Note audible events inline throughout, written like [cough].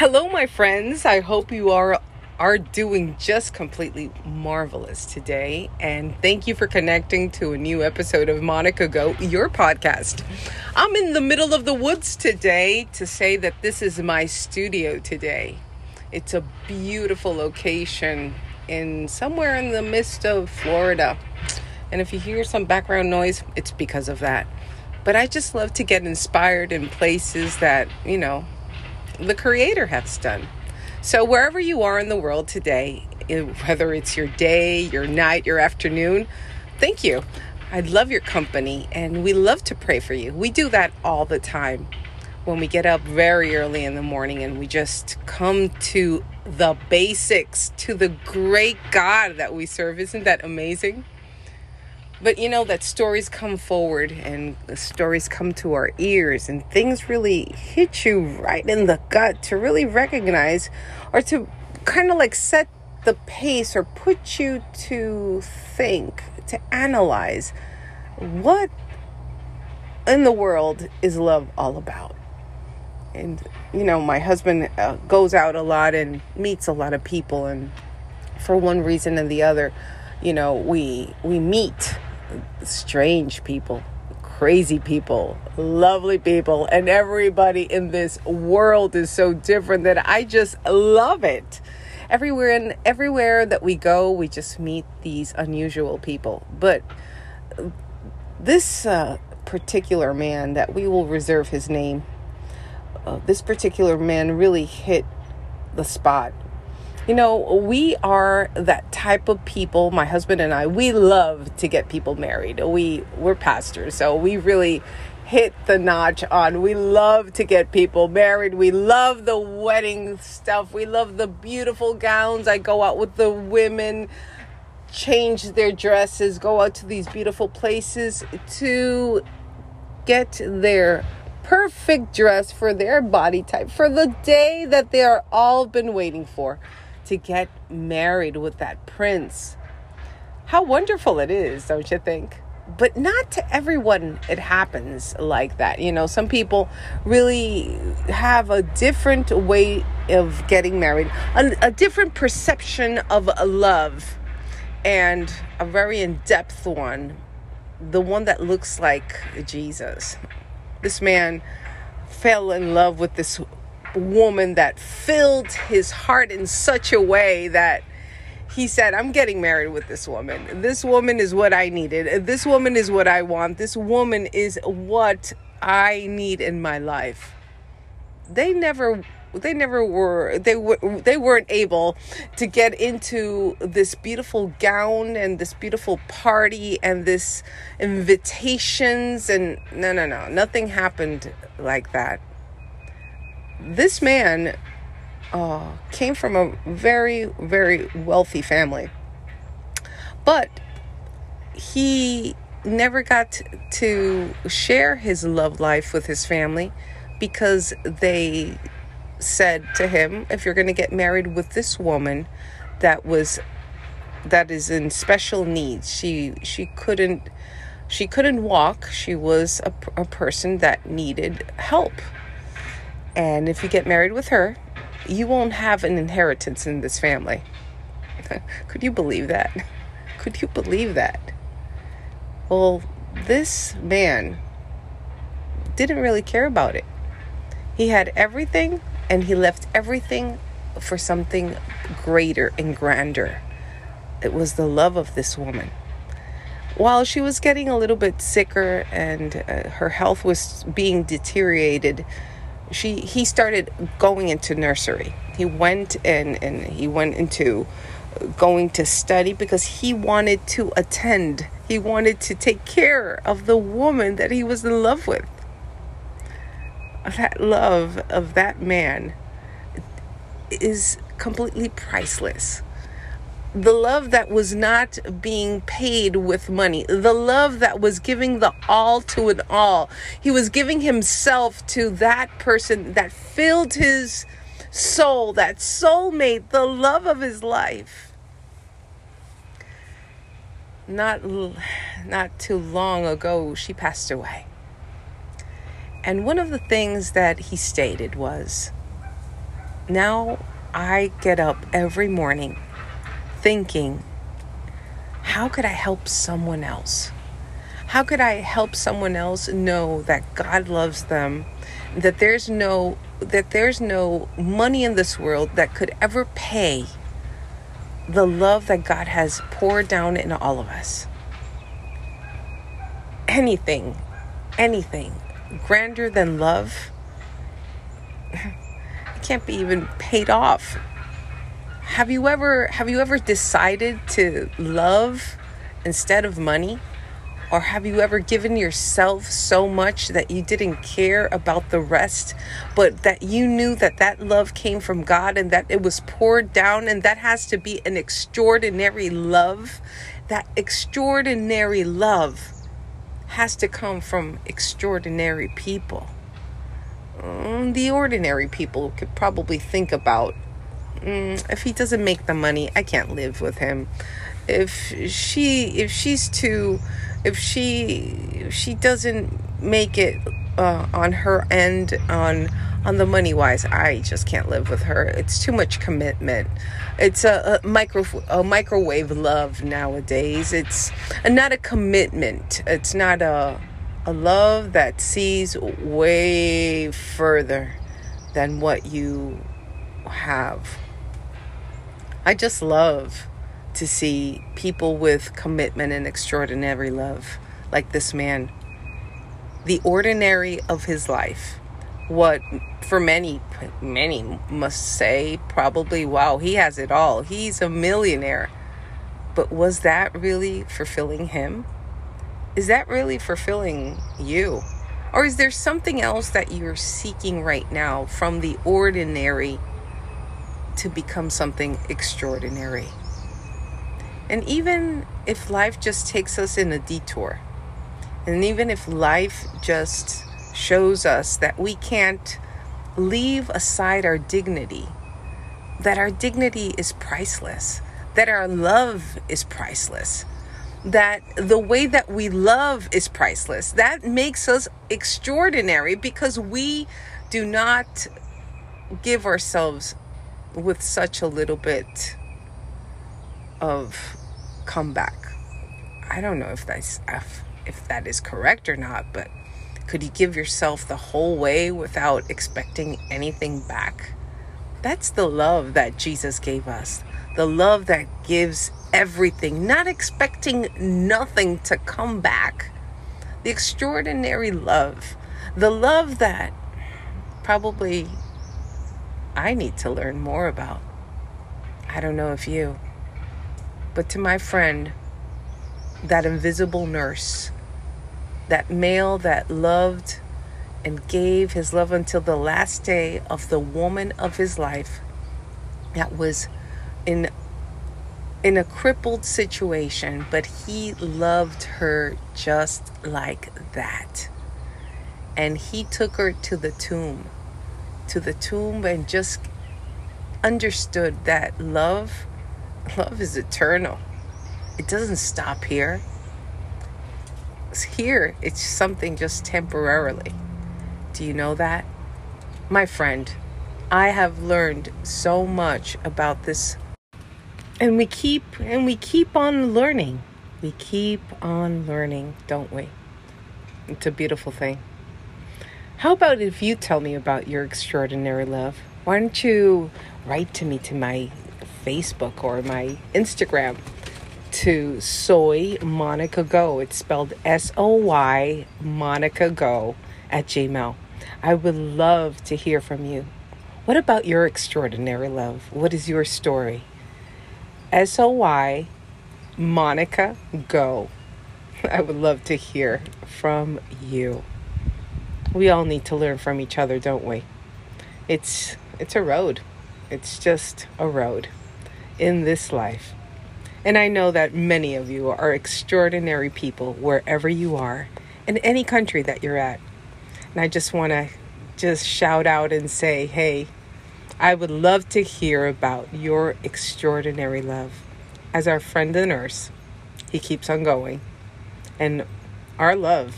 Hello, my friends. I hope you are are doing just completely marvelous today. And thank you for connecting to a new episode of Monica Go, your podcast. I'm in the middle of the woods today to say that this is my studio today. It's a beautiful location in somewhere in the midst of Florida. And if you hear some background noise, it's because of that. But I just love to get inspired in places that, you know, the Creator has done. So, wherever you are in the world today, eh, whether it's your day, your night, your afternoon, thank you. I love your company and we love to pray for you. We do that all the time when we get up very early in the morning and we just come to the basics, to the great God that we serve. Isn't that amazing? But you know that stories come forward and stories come to our ears and things really hit you right in the gut to really recognize or to kind of like set the pace or put you to think, to analyze what in the world is love all about. And you know, my husband uh, goes out a lot and meets a lot of people and for one reason and the other, you know, we we meet strange people, crazy people, lovely people, and everybody in this world is so different that I just love it. Everywhere and everywhere that we go, we just meet these unusual people. But this uh, particular man, that we will reserve his name, uh, this particular man really hit the spot you know, we are that type of people, my husband and I, we love to get people married. We we're pastors, so we really hit the notch on. We love to get people married. We love the wedding stuff. We love the beautiful gowns. I go out with the women, change their dresses, go out to these beautiful places to get their perfect dress for their body type for the day that they are all been waiting for to get married with that prince. How wonderful it is, don't you think? But not to everyone it happens like that. You know, some people really have a different way of getting married, a, a different perception of love, and a very in depth one, the one that looks like Jesus. This man fell in love with this woman that filled his heart in such a way that he said, I'm getting married with this woman. This woman is what I needed. This woman is what I want. This woman is what I need in my life. They never they never were they were they weren't able to get into this beautiful gown and this beautiful party and this invitations and no no no nothing happened like that this man uh, came from a very, very wealthy family. But he never got to share his love life with his family because they said to him, if you're going to get married with this woman that was that is in special needs, she she couldn't she couldn't walk. She was a, a person that needed help and if you get married with her, you won't have an inheritance in this family. [laughs] Could you believe that? [laughs] Could you believe that? Well, this man didn't really care about it. He had everything and he left everything for something greater and grander. It was the love of this woman. While she was getting a little bit sicker and uh, her health was being deteriorated, she he started going into nursery. He went and and he went into going to study because he wanted to attend. He wanted to take care of the woman that he was in love with. That love of that man is completely priceless the love that was not being paid with money, the love that was giving the all to an all. He was giving himself to that person that filled his soul, that soulmate, the love of his life. Not not too long ago she passed away. And one of the things that he stated was now I get up every morning thinking, how could I help someone else? How could I help someone else know that God loves them, that there's no that there's no money in this world that could ever pay the love that God has poured down in all of us. Anything, anything grander than love [laughs] it can't be even paid off. Have you ever have you ever decided to love instead of money? Or have you ever given yourself so much that you didn't care about the rest, but that you knew that that love came from God and that it was poured down, and that has to be an extraordinary love? That extraordinary love has to come from extraordinary people. Mm, the ordinary people could probably think about mm, if he doesn't make the money, I can't live with him. If she, if she's too if she if she doesn't make it uh, on her end on on the money wise i just can't live with her. It's too much commitment. It's a, a micro a microwave love nowadays. It's not a commitment. It's not a a love that sees way further than what you have i just love to see people with commitment and extraordinary love like this man. The ordinary of his life. What for many, many must say, probably, wow, he has it all. He's a millionaire. But was that really fulfilling him? Is that really fulfilling you? Or is there something else that you're seeking right now from the ordinary to become something extraordinary? And even if life just takes us in a detour, and even if life just shows us that we can't leave aside our dignity, that our dignity is priceless, that our love is priceless, that the way that we love is priceless, that makes us extraordinary because we do not give ourselves with such a little bit of comeback. I don't know if that's if, if that is correct or not, but could you give yourself the whole way without expecting anything back? That's the love that Jesus gave us. The love that gives everything, not expecting nothing to come back. The extraordinary love. The love that probably I need to learn more about. I don't know if you. But to my friend, that invisible nurse, that male that loved and gave his love until the last day of the woman of his life, that was in in a crippled situation, but he loved her just like that. And he took her to the tomb, to the tomb, and just understood that love Love is eternal. It doesn't stop here. It's here, it's something just temporarily. Do you know that? My friend, I have learned so much about this. And we keep and we keep on learning. We keep on learning, don't we? It's a beautiful thing. How about if you tell me about your extraordinary love? Why don't you write to me to my Facebook or my Instagram to Soy Monica Go. It's spelled S O Y Monica Go at Gmail. I would love to hear from you. What about your extraordinary love? What is your story? S O Y Monica Go. [laughs] I would love to hear from you. We all need to learn from each other, don't we? It's it's a road. It's just a road in this life. And I know that many of you are extraordinary people wherever you are, in any country that you're at. And I just want to just shout out and say, hey, I would love to hear about your extraordinary love. As our friend the nurse, he keeps on going. And our love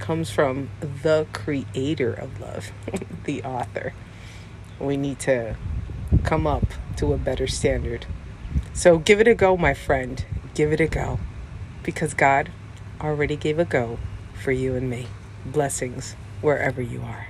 comes from the creator of love, [laughs] the author. We need to come up to a better standard. So give it a go, my friend. Give it a go. Because God already gave a go for you and me. Blessings wherever you are.